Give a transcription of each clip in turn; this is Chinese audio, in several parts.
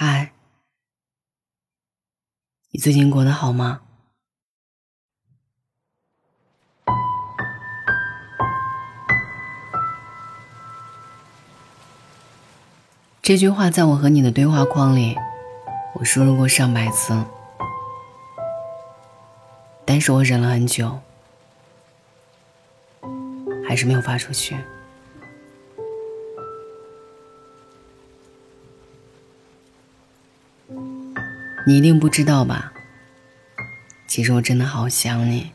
嗨，你最近过得好吗？这句话在我和你的对话框里，我输入过上百次，但是我忍了很久，还是没有发出去。你一定不知道吧？其实我真的好想你，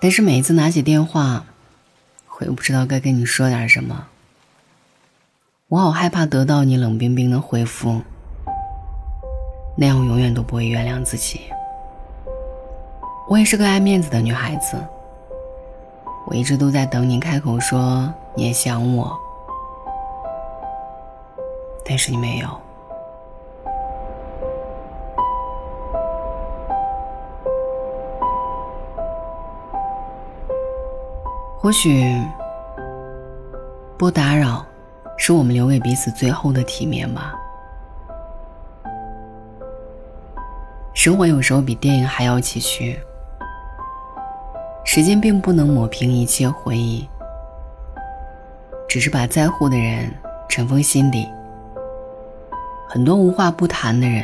但是每一次拿起电话，我又不知道该跟你说点什么。我好害怕得到你冷冰冰的回复，那样我永远都不会原谅自己。我也是个爱面子的女孩子，我一直都在等你开口说你也想我，但是你没有。或许不打扰。是我们留给彼此最后的体面吧。生活有时候比电影还要崎岖，时间并不能抹平一切回忆，只是把在乎的人尘封心底。很多无话不谈的人，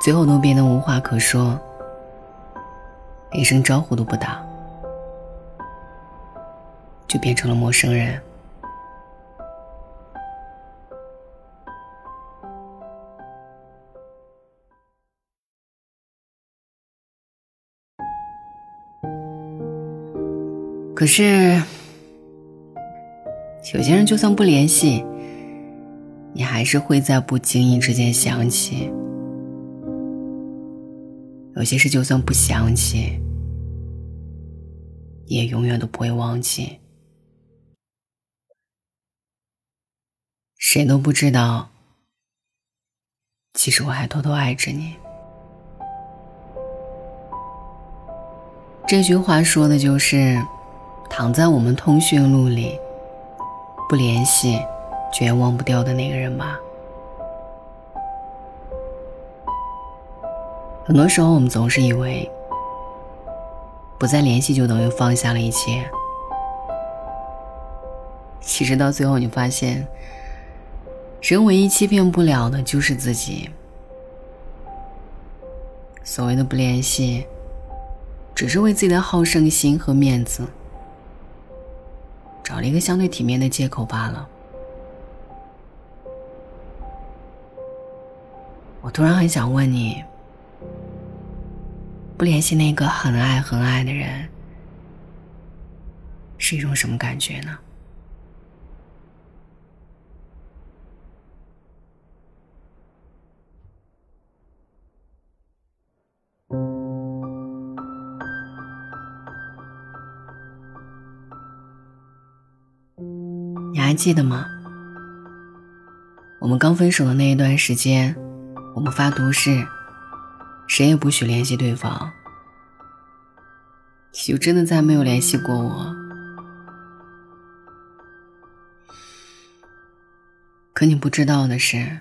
最后都变得无话可说，连声招呼都不打，就变成了陌生人。可是，有些人就算不联系，你还是会在不经意之间想起；有些事就算不想起，也永远都不会忘记。谁都不知道，其实我还偷偷爱着你。这句话说的就是。躺在我们通讯录里，不联系，却也忘不掉的那个人吧。很多时候，我们总是以为不再联系就等于放下了一切。其实到最后，你发现，人唯一欺骗不了的就是自己。所谓的不联系，只是为自己的好胜心和面子。找了一个相对体面的借口罢了。我突然很想问你：不联系那个很爱很爱的人，是一种什么感觉呢？还记得吗？我们刚分手的那一段时间，我们发毒誓，谁也不许联系对方。你就真的再没有联系过我。可你不知道的是，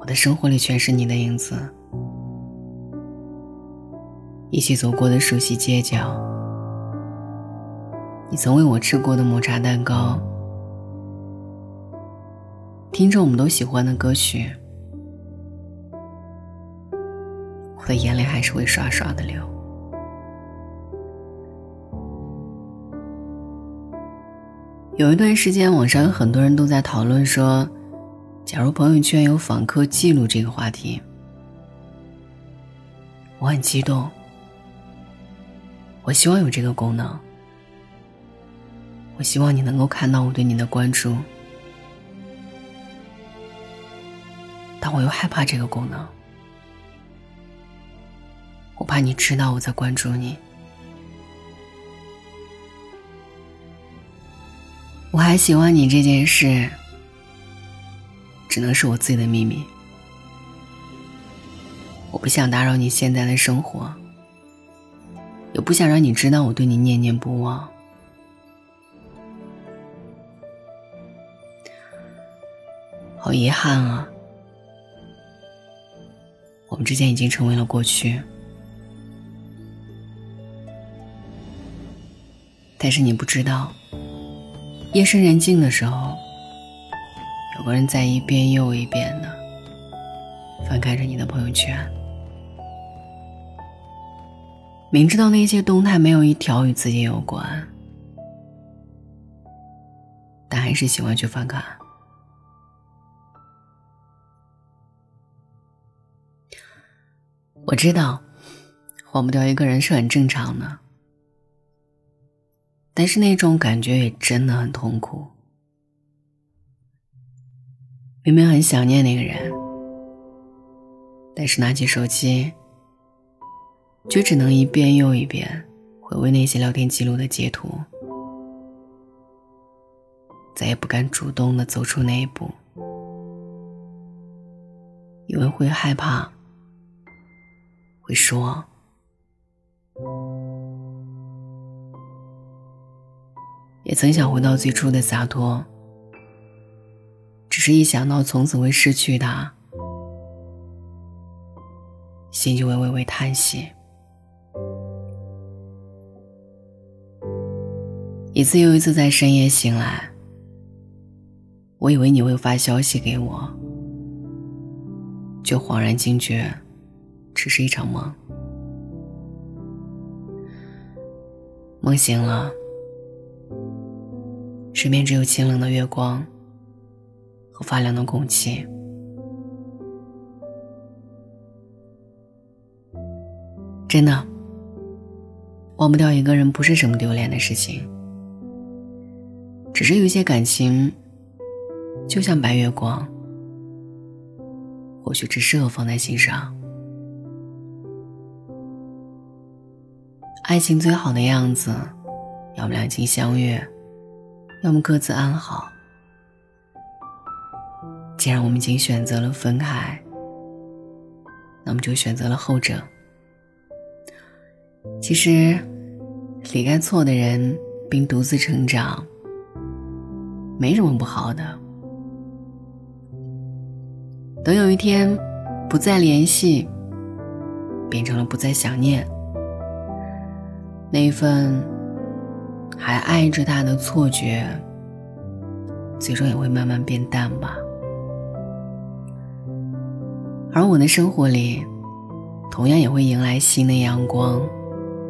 我的生活里全是你的影子，一起走过的熟悉街角。你曾为我吃过的抹茶蛋糕，听着我们都喜欢的歌曲，我的眼泪还是会刷刷的流。有一段时间，网上有很多人都在讨论说，假如朋友圈有访客记录这个话题，我很激动，我希望有这个功能。我希望你能够看到我对你的关注，但我又害怕这个功能。我怕你知道我在关注你。我还喜欢你这件事，只能是我自己的秘密。我不想打扰你现在的生活，也不想让你知道我对你念念不忘。好遗憾啊，我们之间已经成为了过去。但是你不知道，夜深人静的时候，有个人在一遍又一遍的翻看着你的朋友圈，明知道那些动态没有一条与自己有关，但还是喜欢去翻看。我知道，忘不掉一个人是很正常的。但是那种感觉也真的很痛苦。明明很想念那个人，但是拿起手机，却只能一遍又一遍回味那些聊天记录的截图，再也不敢主动的走出那一步，因为会害怕，会说。也曾想回到最初的洒脱，只是一想到从此会失去他，心就会微微叹息。一次又一次在深夜醒来，我以为你会发消息给我，却恍然惊觉，只是一场梦。梦醒了。身边只有清冷的月光和发凉的空气。真的，忘不掉一个人不是什么丢脸的事情，只是有些感情，就像白月光，或许只适合放在心上。爱情最好的样子，要么两情相悦。要么各自安好。既然我们已经选择了分开，那么就选择了后者。其实，离开错的人并独自成长，没什么不好的。等有一天不再联系，变成了不再想念，那一份。还爱着他的错觉，最终也会慢慢变淡吧。而我的生活里，同样也会迎来新的阳光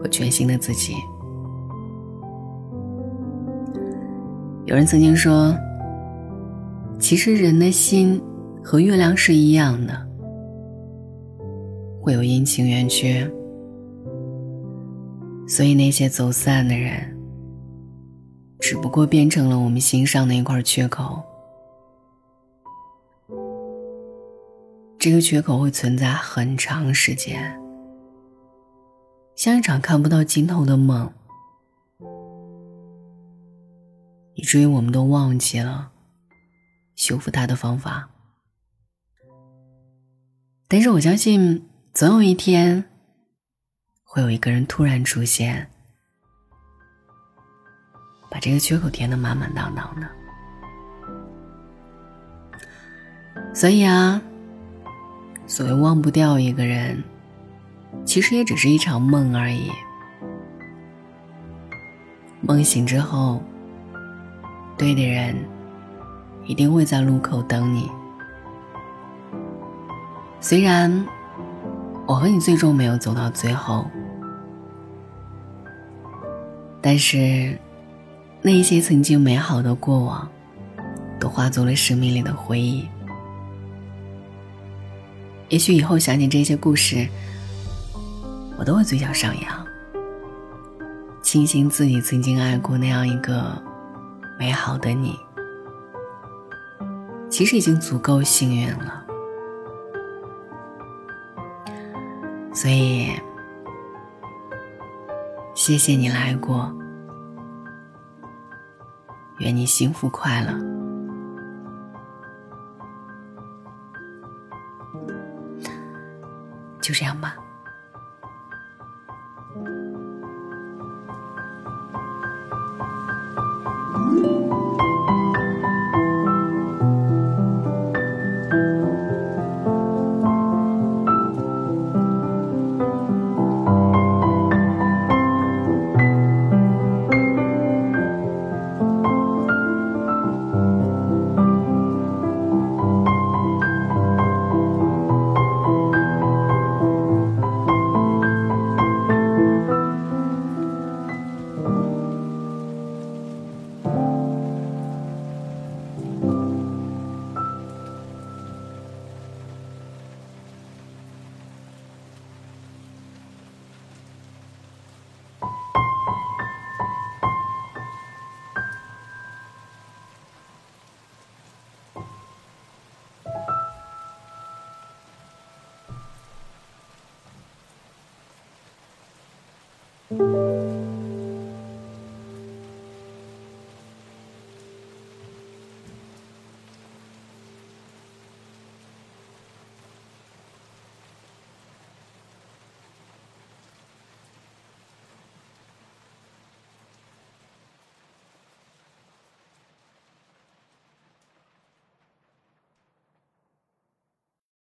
和全新的自己。有人曾经说，其实人的心和月亮是一样的，会有阴晴圆缺，所以那些走散的人。只不过变成了我们心上的一块缺口，这个缺口会存在很长时间，像一场看不到尽头的梦，以至于我们都忘记了修复它的方法。但是我相信，总有一天，会有一个人突然出现。把这个缺口填得满满当当的，所以啊，所谓忘不掉一个人，其实也只是一场梦而已。梦醒之后，对的人一定会在路口等你。虽然我和你最终没有走到最后，但是。那一些曾经美好的过往，都化作了生命里的回忆。也许以后想起这些故事，我都会嘴角上扬，庆幸自己曾经爱过那样一个美好的你。其实已经足够幸运了，所以谢谢你来过。愿你幸福快乐。就这样吧。